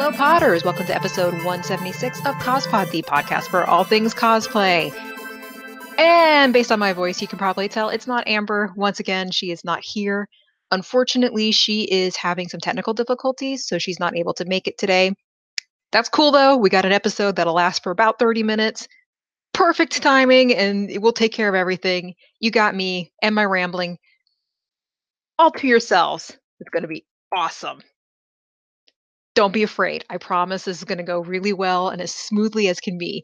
Hello, Potters. Welcome to episode 176 of CosPod, the podcast for all things cosplay. And based on my voice, you can probably tell it's not Amber. Once again, she is not here. Unfortunately, she is having some technical difficulties, so she's not able to make it today. That's cool, though. We got an episode that'll last for about 30 minutes. Perfect timing, and we'll take care of everything. You got me and my rambling all to yourselves. It's going to be awesome don't be afraid. I promise this is going to go really well and as smoothly as can be.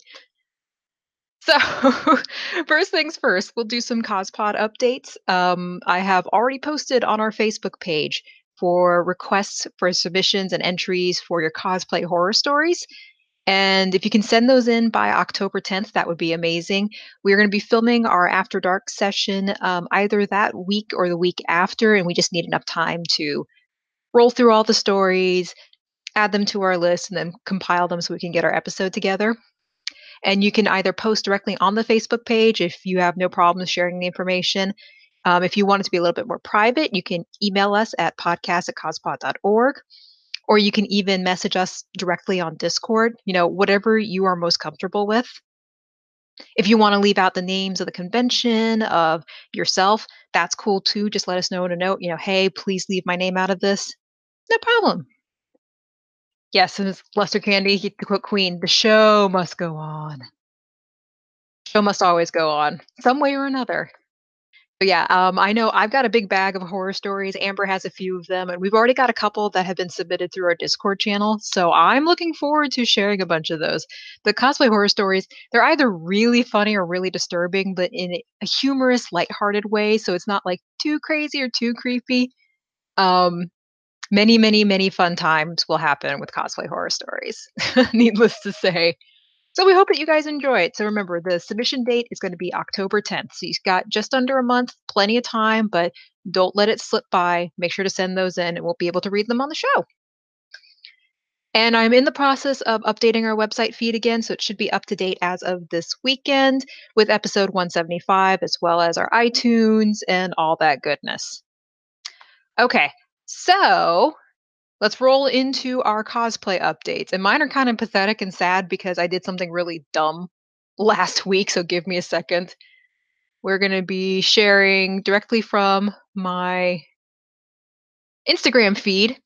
So, first things first, we'll do some CosPod updates. Um, I have already posted on our Facebook page for requests for submissions and entries for your cosplay horror stories. And if you can send those in by October 10th, that would be amazing. We're going to be filming our After Dark session um, either that week or the week after, and we just need enough time to roll through all the stories, add them to our list, and then compile them so we can get our episode together. And you can either post directly on the Facebook page if you have no problems sharing the information. Um, if you want it to be a little bit more private, you can email us at podcast at cospod.org, or you can even message us directly on Discord, you know, whatever you are most comfortable with. If you want to leave out the names of the convention, of yourself, that's cool too. Just let us know in a note, you know, hey, please leave my name out of this. No problem. Yes, and it's Lester Candy, he, the Queen. The show must go on. Show must always go on, some way or another. But yeah, um, I know I've got a big bag of horror stories. Amber has a few of them, and we've already got a couple that have been submitted through our Discord channel. So I'm looking forward to sharing a bunch of those. The cosplay horror stories, they're either really funny or really disturbing, but in a humorous, lighthearted way. So it's not like too crazy or too creepy. Um, many, many, many fun times will happen with cosplay horror stories, needless to say. So we hope that you guys enjoy it. So remember, the submission date is going to be October 10th. So you've got just under a month, plenty of time, but don't let it slip by. Make sure to send those in, and we'll be able to read them on the show. And I'm in the process of updating our website feed again, so it should be up to date as of this weekend with episode 175, as well as our iTunes and all that goodness. Okay, so let's roll into our cosplay updates. And mine are kind of pathetic and sad because I did something really dumb last week. So give me a second. We're going to be sharing directly from my Instagram feed.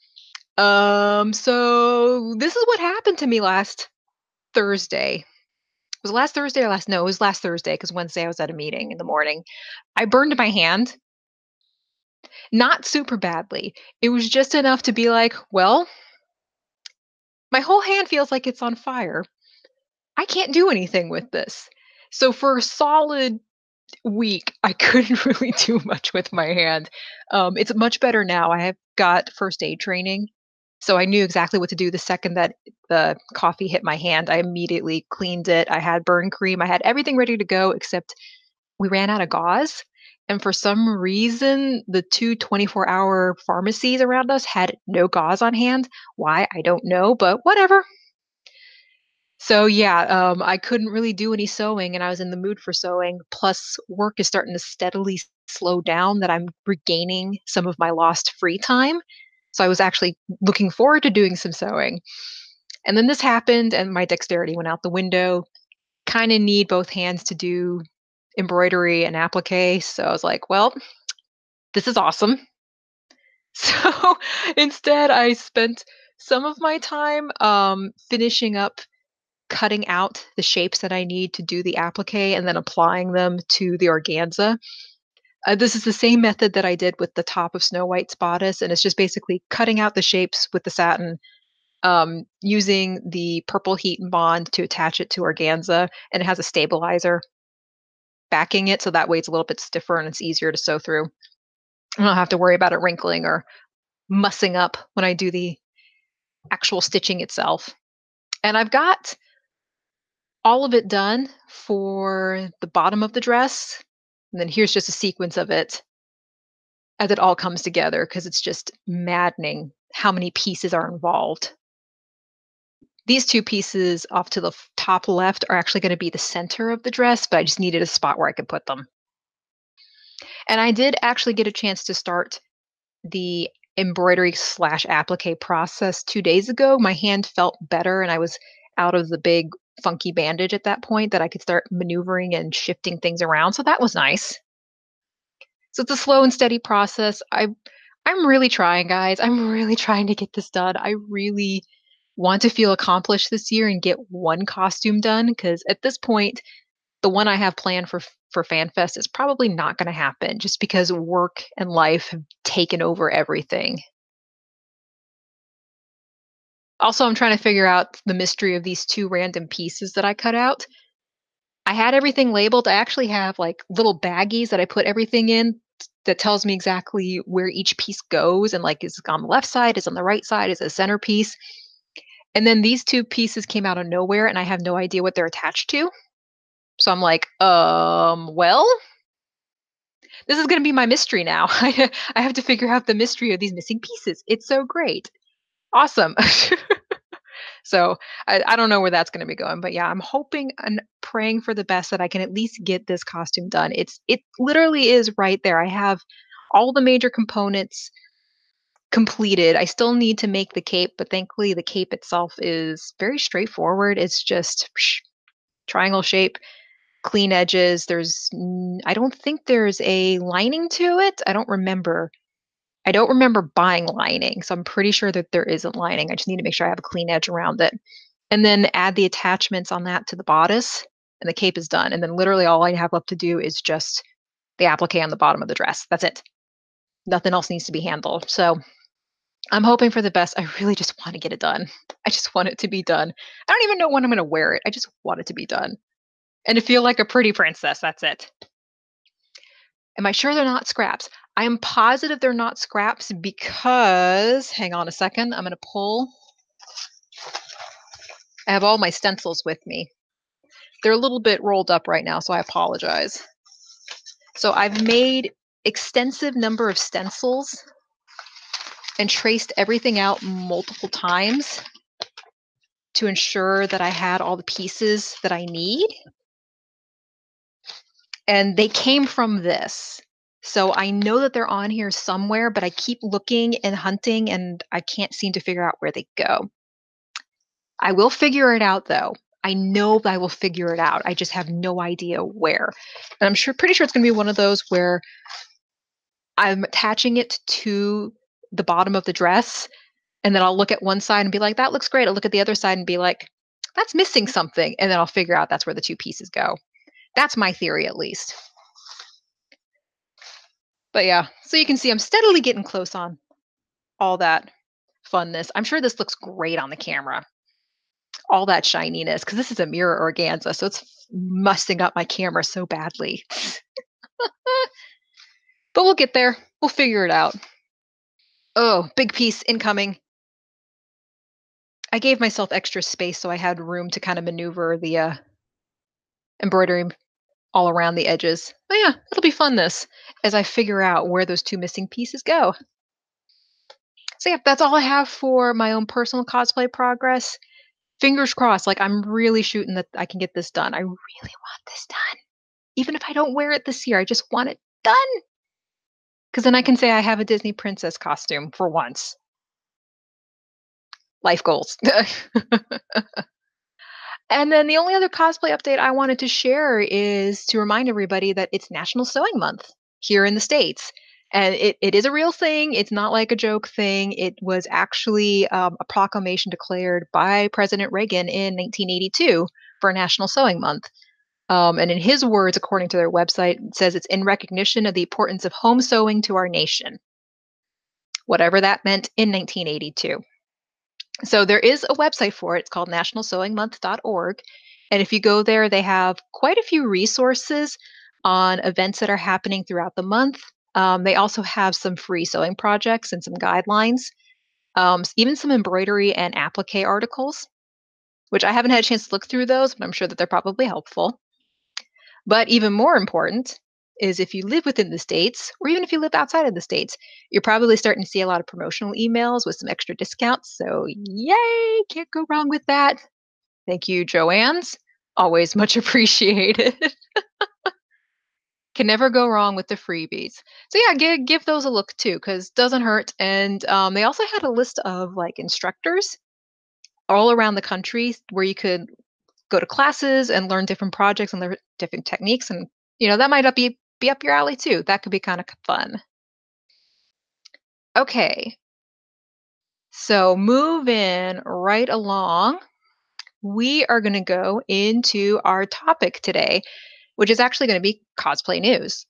Um, so this is what happened to me last Thursday. Was it last Thursday or last? No, it was last Thursday because Wednesday I was at a meeting in the morning. I burned my hand not super badly. It was just enough to be like, well, my whole hand feels like it's on fire. I can't do anything with this. So for a solid week, I couldn't really do much with my hand. Um, it's much better now. I have got first aid training. So I knew exactly what to do the second that the coffee hit my hand. I immediately cleaned it. I had burn cream. I had everything ready to go except we ran out of gauze. And for some reason, the two 24 hour pharmacies around us had no gauze on hand. Why? I don't know, but whatever. So, yeah, um, I couldn't really do any sewing and I was in the mood for sewing. Plus, work is starting to steadily slow down that I'm regaining some of my lost free time. So, I was actually looking forward to doing some sewing. And then this happened and my dexterity went out the window. Kind of need both hands to do embroidery and applique. So I was like, well, this is awesome. So instead, I spent some of my time um, finishing up cutting out the shapes that I need to do the applique and then applying them to the organza. Uh, this is the same method that I did with the top of Snow White's bodice, and it's just basically cutting out the shapes with the satin, um, using the purple HeatnBond to attach it to organza, and it has a stabilizer backing it so that way it's a little bit stiffer and it's easier to sew through. I don't have to worry about it wrinkling or mussing up when I do the actual stitching itself. And I've got all of it done for the bottom of the dress. And then here's just a sequence of it as it all comes together because it's just maddening how many pieces are involved. These two pieces off to the top left are actually going to be the center of the dress, but I just needed a spot where I could put them. And I did actually get a chance to start the embroidery slash applique process two days ago, my hand felt better and I was out of the big funky bandage at that point that I could start maneuvering and shifting things around. So that was nice. So it's a slow and steady process. I I'm really trying, guys. I'm really trying to get this done. I really want to feel accomplished this year and get one costume done because at this point the one I have planned for for FanFest is probably not going to happen just because work and life have taken over everything. Also, I'm trying to figure out the mystery of these two random pieces that I cut out. I had everything labeled. I actually have like little baggies that I put everything in that tells me exactly where each piece goes and like is on the left side, is on the right side, is a centerpiece. And then these two pieces came out of nowhere and I have no idea what they're attached to. So I'm like, um, well, this is going to be my mystery now. I, have to figure out the mystery of these missing pieces. It's so great. Awesome. so I, I don't know where that's going to be going, but yeah, I'm hoping and praying for the best that I can at least get this costume done. It's it literally is right there. I have all the major components completed. I still need to make the cape, but thankfully the cape itself is very straightforward. It's just psh, triangle shape clean edges. There's, I don't think there's a lining to it. I don't remember. I don't remember buying lining, so I'm pretty sure that there isn't lining. I just need to make sure I have a clean edge around it. And then add the attachments on that to the bodice, and the cape is done. And then literally all I have left to do is just the applique on the bottom of the dress. That's it. Nothing else needs to be handled. So I'm hoping for the best. I really just want to get it done. I just want it to be done. I don't even know when I'm going to wear it. I just want it to be done and to feel like a pretty princess. That's it. Am I sure they're not scraps? I am positive they're not scraps because, hang on a second, I'm going to pull. I have all my stencils with me. They're a little bit rolled up right now, so I apologize. So I've made extensive number of stencils and traced everything out multiple times to ensure that I had all the pieces that I need and they came from this. So I know that they're on here somewhere, but I keep looking and hunting and I can't seem to figure out where they go. I will figure it out though. I know I will figure it out. I just have no idea where. And I'm sure pretty sure it's going to be one of those where I'm attaching it to the bottom of the dress and then I'll look at one side and be like that looks great. I'll look at the other side and be like that's missing something and then I'll figure out that's where the two pieces go. That's my theory, at least. But yeah, so you can see I'm steadily getting close on all that funness. I'm sure this looks great on the camera. All that shininess, because this is a mirror organza, so it's mussing up my camera so badly. but we'll get there. We'll figure it out. Oh, big piece incoming. I gave myself extra space so I had room to kind of maneuver the uh, embroidery all around the edges. Oh yeah, it'll be fun this as I figure out where those two missing pieces go. So yeah, that's all I have for my own personal cosplay progress. Fingers crossed, like I'm really shooting that I can get this done. I really want this done. Even if I don't wear it this year, I just want it done. Because then I can say I have a Disney princess costume for once. Life goals. And then the only other cosplay update I wanted to share is to remind everybody that it's National Sewing Month here in the States. And it, it is a real thing. It's not like a joke thing. It was actually um, a proclamation declared by President Reagan in 1982 for National Sewing Month. Um, and in his words, according to their website, it says it's in recognition of the importance of home sewing to our nation, whatever that meant in 1982. So there is a website for it. It's called nationalsewingmonth.org. And if you go there, they have quite a few resources on events that are happening throughout the month. Um, they also have some free sewing projects and some guidelines, um, even some embroidery and applique articles, which I haven't had a chance to look through those, but I'm sure that they're probably helpful. But even more important, is if you live within the states or even if you live outside of the states you're probably starting to see a lot of promotional emails with some extra discounts so yay can't go wrong with that thank you joann's always much appreciated Can never go wrong with the freebies. So yeah, give give those a look too, because doesn't hurt. And um, they also had a list of like instructors all around the country where you could go to classes and learn different projects and learn different techniques. And you know that might be be up your alley too. That could be kind of fun. Okay. So moving right along, we are going to go into our topic today, which is actually going to be cosplay news.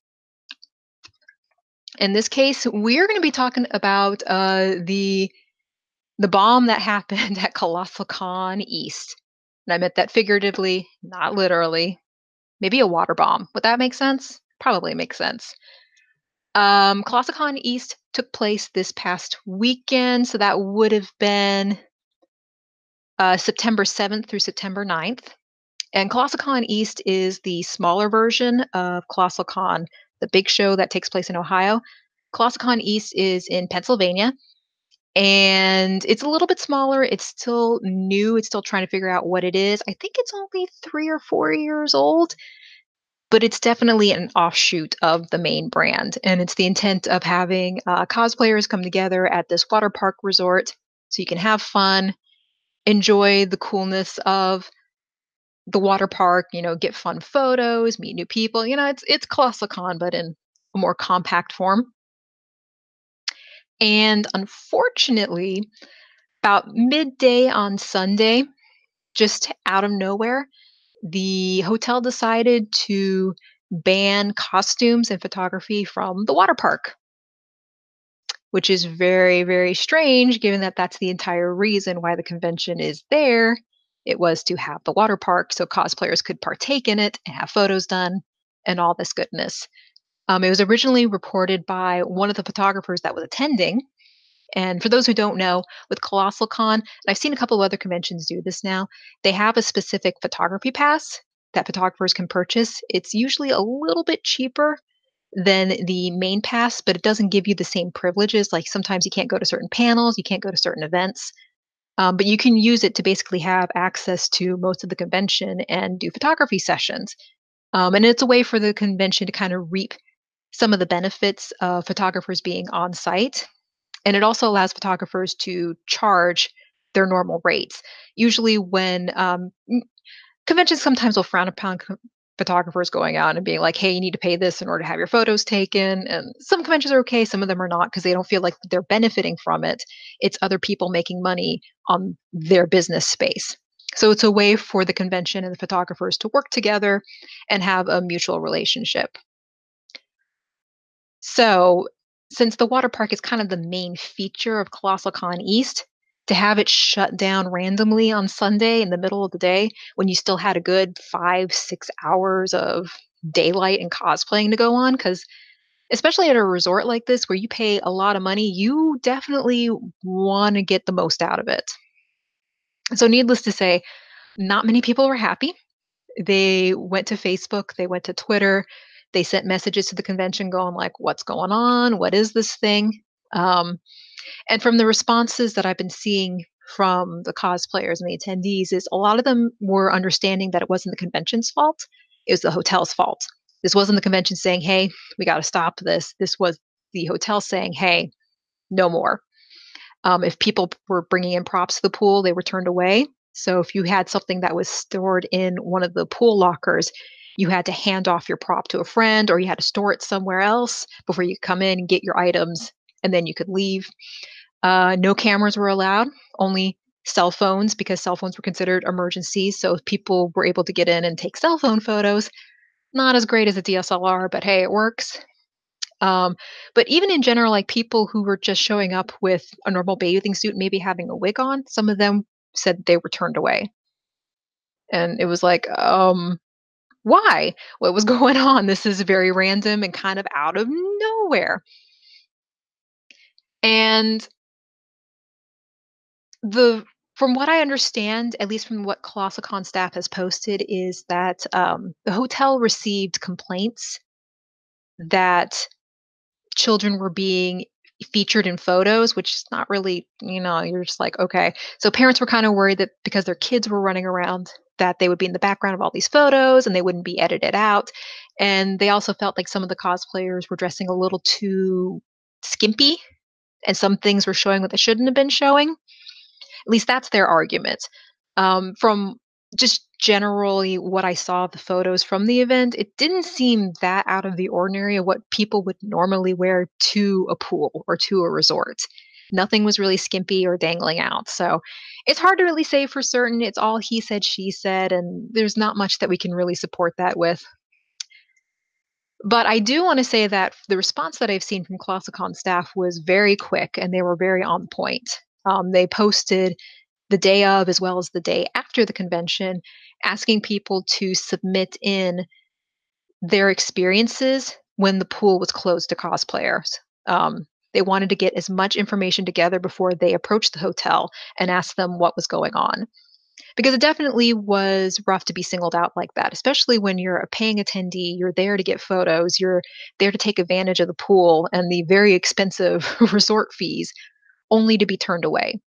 In this case, we're going to be talking about uh, the the bomb that happened at Colossal Con East. And I meant that figuratively, not literally. Maybe a water bomb. Would that make sense? Probably makes sense. Um, ColossalCon East took place this past weekend, so that would have been uh, September 7th through September 9th. And ColossalCon East is the smaller version of ColossalCon, the big show that takes place in Ohio. ColossalCon East is in Pennsylvania, and it's a little bit smaller. It's still new. It's still trying to figure out what it is. I think it's only three or four years old, but it's definitely an offshoot of the main brand. And it's the intent of having uh, cosplayers come together at this water park resort so you can have fun, enjoy the coolness of the water park, you know, get fun photos, meet new people. You know, it's it's ColossalCon, but in a more compact form. And unfortunately, about midday on Sunday, just out of nowhere, the hotel decided to ban costumes and photography from the water park, which is very, very strange given that that's the entire reason why the convention is there. It was to have the water park so cosplayers could partake in it and have photos done and all this goodness. Um, it was originally reported by one of the photographers that was attending. And for those who don't know, with Colossal Con, and I've seen a couple of other conventions do this now, they have a specific photography pass that photographers can purchase. It's usually a little bit cheaper than the main pass, but it doesn't give you the same privileges. Like sometimes you can't go to certain panels, you can't go to certain events. Um, but you can use it to basically have access to most of the convention and do photography sessions. Um, and it's a way for the convention to kind of reap some of the benefits of photographers being on site. And it also allows photographers to charge their normal rates. Usually, when um, conventions sometimes will frown upon co- photographers going out and being like, hey, you need to pay this in order to have your photos taken. And some conventions are okay, some of them are not because they don't feel like they're benefiting from it. It's other people making money on their business space. So it's a way for the convention and the photographers to work together and have a mutual relationship. So, since the water park is kind of the main feature of Colossal Con East, to have it shut down randomly on Sunday in the middle of the day when you still had a good five, six hours of daylight and cosplaying to go on, because especially at a resort like this where you pay a lot of money, you definitely want to get the most out of it. So, needless to say, not many people were happy. They went to Facebook, they went to Twitter, they sent messages to the convention going like, "What's going on? What is this thing?" Um, and from the responses that I've been seeing from the cosplayers and the attendees, is a lot of them were understanding that it wasn't the convention's fault; it was the hotel's fault. This wasn't the convention saying, "Hey, we got to stop this." This was the hotel saying, "Hey, no more." Um, if people were bringing in props to the pool, they were turned away. So if you had something that was stored in one of the pool lockers, you had to hand off your prop to a friend or you had to store it somewhere else before you come in and get your items and then you could leave. Uh, no cameras were allowed, only cell phones because cell phones were considered emergencies. So people were able to get in and take cell phone photos. Not as great as a DSLR, but hey, it works. Um, but even in general, like people who were just showing up with a normal bathing suit, maybe having a wig on, some of them said they were turned away. And it was like, um, why? What was going on? This is very random and kind of out of nowhere. And the from what I understand, at least from what ColossalCon staff has posted, is that um, the hotel received complaints that children were being featured in photos, which is not really, you know, you're just like, okay. So parents were kind of worried that because their kids were running around that they would be in the background of all these photos and they wouldn't be edited out. And they also felt like some of the cosplayers were dressing a little too skimpy and some things were showing what they shouldn't have been showing. At least that's their argument. Um, from just generally what I saw of the photos from the event, it didn't seem that out of the ordinary of what people would normally wear to a pool or to a resort. Nothing was really skimpy or dangling out. So it's hard to really say for certain. It's all he said, she said, and there's not much that we can really support that with. But I do want to say that the response that I've seen from ColossalCon staff was very quick and they were very on point. Um, they posted the day of as well as the day after the convention, asking people to submit in their experiences when the pool was closed to cosplayers. Um, they wanted to get as much information together before they approached the hotel and asked them what was going on. Because it definitely was rough to be singled out like that, especially when you're a paying attendee, you're there to get photos, you're there to take advantage of the pool and the very expensive resort fees, only to be turned away.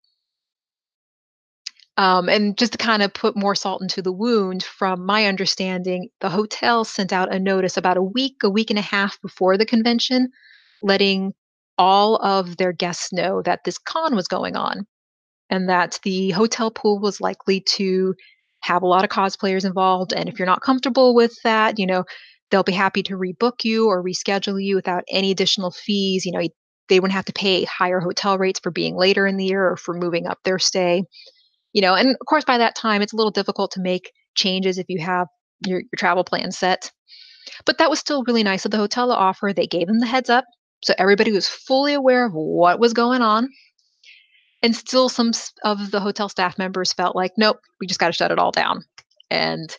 Um, and just to kind of put more salt into the wound, from my understanding, the hotel sent out a notice about a week, a week and a half before the convention, letting all of their guests know that this con was going on and that the hotel pool was likely to have a lot of cosplayers involved. And if you're not comfortable with that, you know, they'll be happy to rebook you or reschedule you without any additional fees. You know, they wouldn't have to pay higher hotel rates for being later in the year or for moving up their stay you know and of course by that time it's a little difficult to make changes if you have your, your travel plan set but that was still really nice of the hotel to offer they gave them the heads up so everybody was fully aware of what was going on and still some of the hotel staff members felt like nope we just got to shut it all down and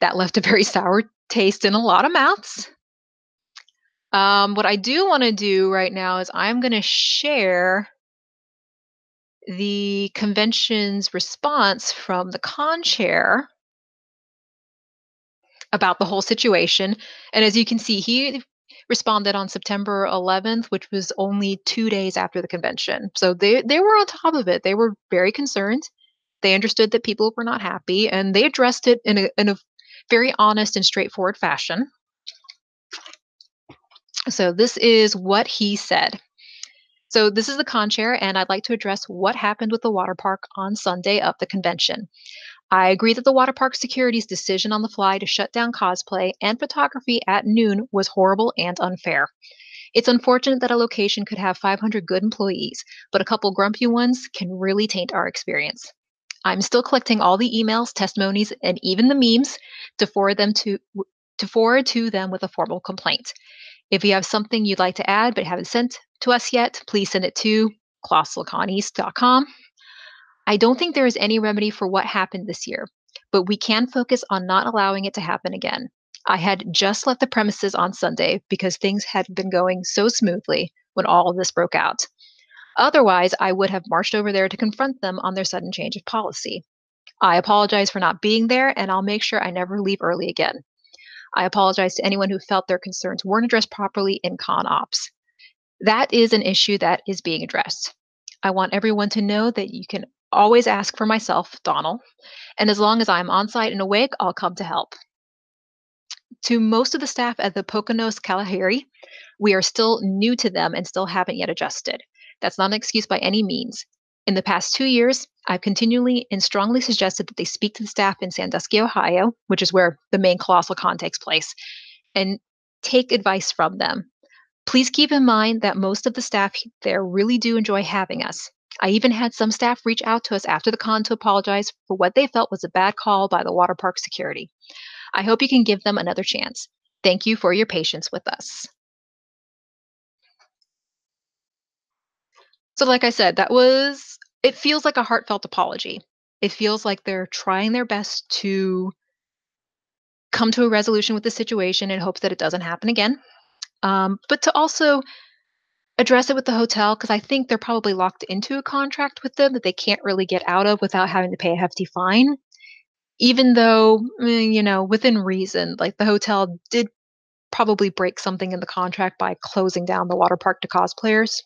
that left a very sour taste in a lot of mouths um, what i do want to do right now is i'm going to share the convention's response from the con chair about the whole situation. And as you can see, he responded on September 11th, which was only two days after the convention. So they, they were on top of it. They were very concerned. They understood that people were not happy and they addressed it in a, in a very honest and straightforward fashion. So this is what he said. So this is the con chair, and I'd like to address what happened with the water park on Sunday of the convention. I agree that the water park security's decision on the fly to shut down cosplay and photography at noon was horrible and unfair. It's unfortunate that a location could have 500 good employees, but a couple grumpy ones can really taint our experience. I'm still collecting all the emails, testimonies, and even the memes to forward them to to forward to them with a formal complaint. If you have something you'd like to add but haven't sent to us yet, please send it to colossalconeast.com. I don't think there is any remedy for what happened this year, but we can focus on not allowing it to happen again. I had just left the premises on Sunday because things had been going so smoothly when all of this broke out. Otherwise, I would have marched over there to confront them on their sudden change of policy. I apologize for not being there, and I'll make sure I never leave early again. I apologize to anyone who felt their concerns weren't addressed properly in con ops. That is an issue that is being addressed. I want everyone to know that you can always ask for myself, Donald, and as long as I'm on site and awake, I'll come to help. To most of the staff at the Poconos Kalahari, we are still new to them and still haven't yet adjusted. That's not an excuse by any means. In the past two years, I've continually and strongly suggested that they speak to the staff in Sandusky, Ohio, which is where the main colossal con takes place, and take advice from them. Please keep in mind that most of the staff there really do enjoy having us. I even had some staff reach out to us after the con to apologize for what they felt was a bad call by the water park security. I hope you can give them another chance. Thank you for your patience with us. So, like I said, that was, it feels like a heartfelt apology. It feels like they're trying their best to come to a resolution with the situation in hopes that it doesn't happen again. Um, but to also address it with the hotel, because I think they're probably locked into a contract with them that they can't really get out of without having to pay a hefty fine. Even though, mm, you know, within reason, like the hotel did probably break something in the contract by closing down the water park to cosplayers.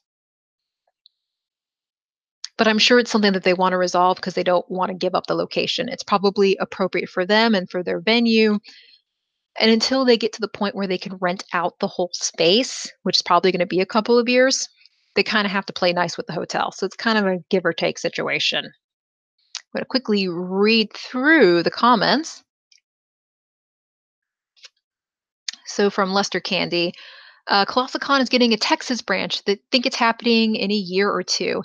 but I'm sure it's something that they want to resolve because they don't want to give up the location. It's probably appropriate for them and for their venue. And until they get to the point where they can rent out the whole space, which is probably going to be a couple of years, they kind of have to play nice with the hotel. So it's kind of a give or take situation. I'm going to quickly read through the comments. So from Lester Candy, uh, Colossal Con is getting a Texas branch. They think it's happening in a year or two.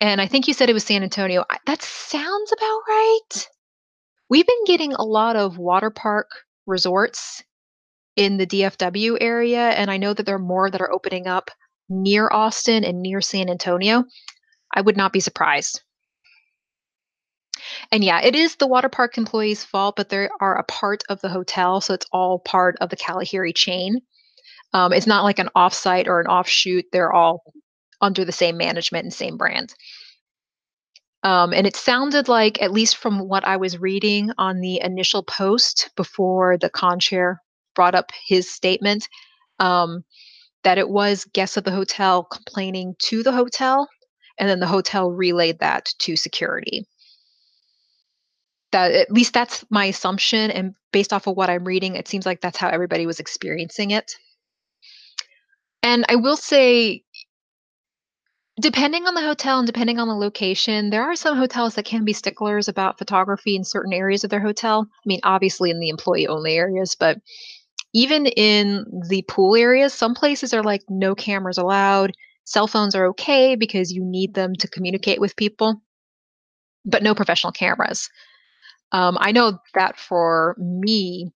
And I think you said it was San Antonio. I, that sounds about right. We've been getting a lot of water park resorts in the DFW area, and I know that there are more that are opening up near Austin and near San Antonio. I would not be surprised. And yeah, it is the water park employees' fault, but they are a part of the hotel, so it's all part of the Kalahari chain. Um, it's not like an offsite or an offshoot. They're all under the same management and same brand. Um, and it sounded like, at least from what I was reading on the initial post before the con chair brought up his statement, um, that it was guests of the hotel complaining to the hotel, and then the hotel relayed that to security. That at least that's my assumption, and based off of what I'm reading, it seems like that's how everybody was experiencing it. And I will say, depending on the hotel and depending on the location, there are some hotels that can be sticklers about photography in certain areas of their hotel. I mean, obviously in the employee only areas, but even in the pool areas, some places are like no cameras allowed. Cell phones are okay because you need them to communicate with people, but no professional cameras. Um, I know that for me,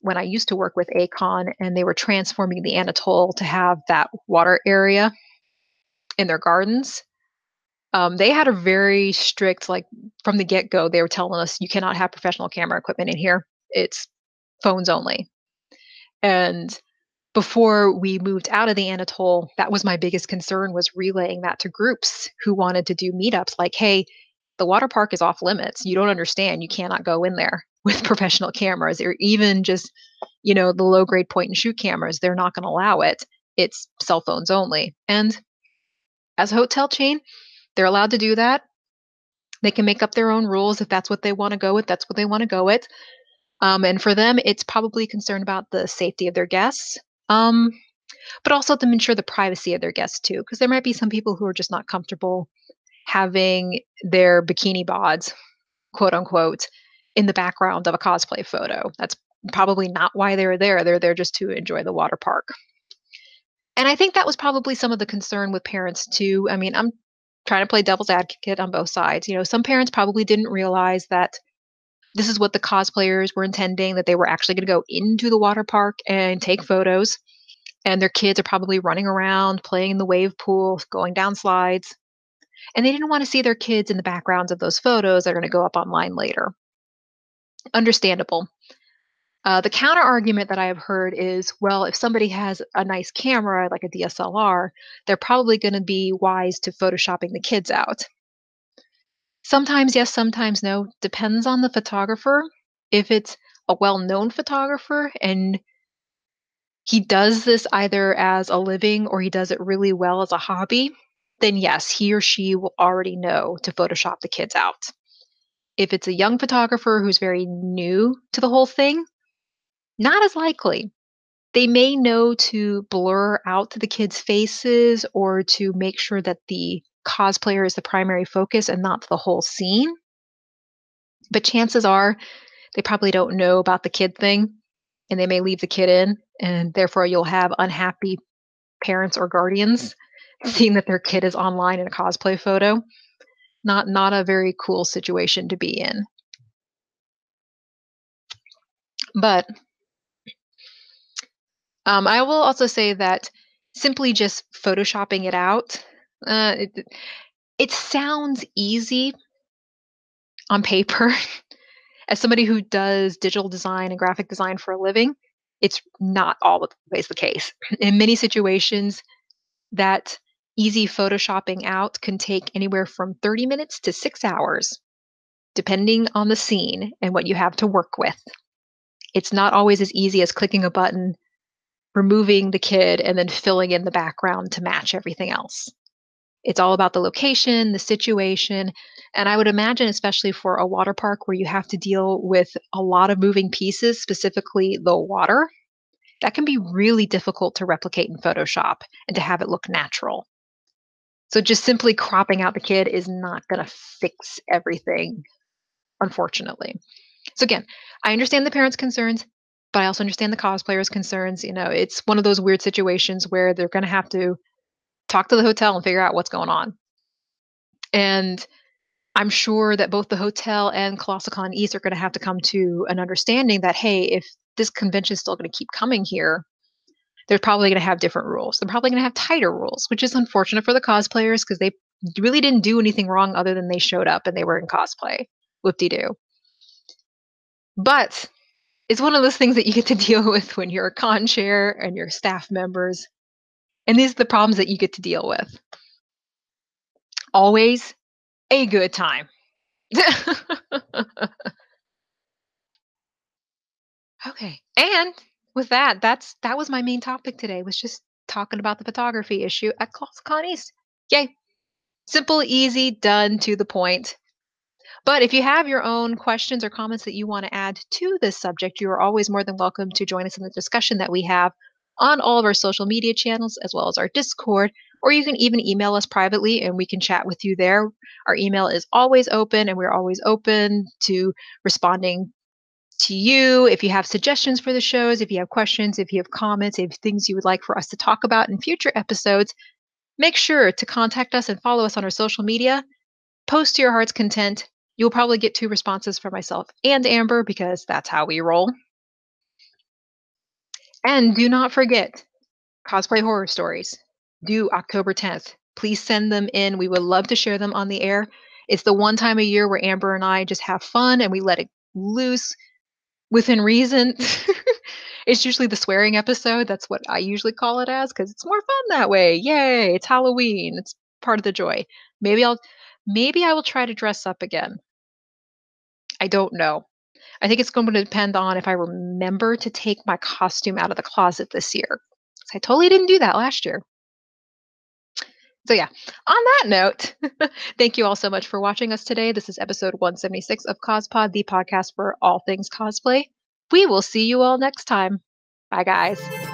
when I used to work with A-Kon and they were transforming the Anatole to have that water area in their gardens, um, they had a very strict, like from the get go, they were telling us you cannot have professional camera equipment in here. It's phones only. And before we moved out of the Anatole, that was my biggest concern was relaying that to groups who wanted to do meetups like, hey, the water park is off limits. You don't understand. You cannot go in there with professional cameras or even just, you know, the low grade point and shoot cameras. They're not going to allow it. It's cell phones only. And as a hotel chain, they're allowed to do that. They can make up their own rules if that's what they want to go with. That's what they want to go with. Um, and for them, it's probably concerned about the safety of their guests, um, but also to ensure the privacy of their guests too, because there might be some people who are just not comfortable having their bikini bods, quote unquote, in the background of a cosplay photo. That's probably not why they're there. They're there just to enjoy the water park. And I think that was probably some of the concern with parents too. I mean, I'm trying to play devil's advocate on both sides. You know, some parents probably didn't realize that this is what the cosplayers were intending, that they were actually going to go into the water park and take photos. And their kids are probably running around, playing in the wave pool, going down slides. And they didn't want to see their kids in the backgrounds of those photos that are going to go up online later. Understandable. Uh, the counter argument that I have heard is well, if somebody has a nice camera, like a DSLR, they're probably going to be wise to photoshopping the kids out. Sometimes yes, sometimes no. Depends on the photographer. If it's a well known photographer and he does this either as a living or he does it really well as a hobby, then yes, he or she will already know to Photoshop the kids out. If it's a young photographer who's very new to the whole thing, not as likely. They may know to blur out the kids' faces or to make sure that the cosplayer is the primary focus and not the whole scene. But chances are they probably don't know about the kid thing and they may leave the kid in, and therefore you'll have unhappy parents or guardians seeing that their kid is online in a cosplay photo. Not not a very cool situation to be in. But um, I will also say that simply just photoshopping it out, uh, it, it sounds easy on paper. As somebody who does digital design and graphic design for a living, it's not always the case. In many situations, that easy photoshopping out can take anywhere from 30 minutes to six hours, depending on the scene and what you have to work with. It's not always as easy as clicking a button, removing the kid, and then filling in the background to match everything else. It's all about the location, the situation. And I would imagine, especially for a water park where you have to deal with a lot of moving pieces, specifically the water, that can be really difficult to replicate in Photoshop and to have it look natural. So just simply cropping out the kid is not going to fix everything, unfortunately. So again, I understand the parents' concerns, but I also understand the cosplayers' concerns. You know, it's one of those weird situations where they're going to have to talk to the hotel and figure out what's going on. And I'm sure that both the hotel and ColossalCon East are going to have to come to an understanding that, hey, if this convention is still going to keep coming here, they're probably going to have different rules. They're probably going to have tighter rules, which is unfortunate for the cosplayers because they really didn't do anything wrong other than they showed up and they were in cosplay. Whoop de doo. But it's one of those things that you get to deal with when you're a con chair and your staff members. And these are the problems that you get to deal with. Always a good time. okay. And with that, that's that was my main topic today. Was just talking about the photography issue at ColossalCon East. Yay! Simple, easy, done, to the point. But if you have your own questions or comments that you want to add to this subject, you are always more than welcome to join us in the discussion that we have on all of our social media channels as well as our Discord, or you can even email us privately and we can chat with you there. Our email is always open and we're always open to responding to you. If you have suggestions for the shows, if you have questions, if you have comments, if things you would like for us to talk about in future episodes, make sure to contact us and follow us on our social media. Post to your heart's content. You'll probably get two responses from myself and Amber because that's how we roll. And do not forget cosplay horror stories due October 10th. Please send them in. We would love to share them on the air. It's the one time a year where Amber and I just have fun and we let it loose within reason. it's usually the swearing episode. That's what I usually call it as because it's more fun that way. Yay! It's Halloween. It's part of the joy. Maybe I'll maybe I will try to dress up again. I don't know. I think it's going to depend on if I remember to take my costume out of the closet this year. I totally didn't do that last year. So, yeah, on that note, thank you all so much for watching us today. This is episode 176 of CosPod, the podcast for all things cosplay. We will see you all next time. Bye, guys.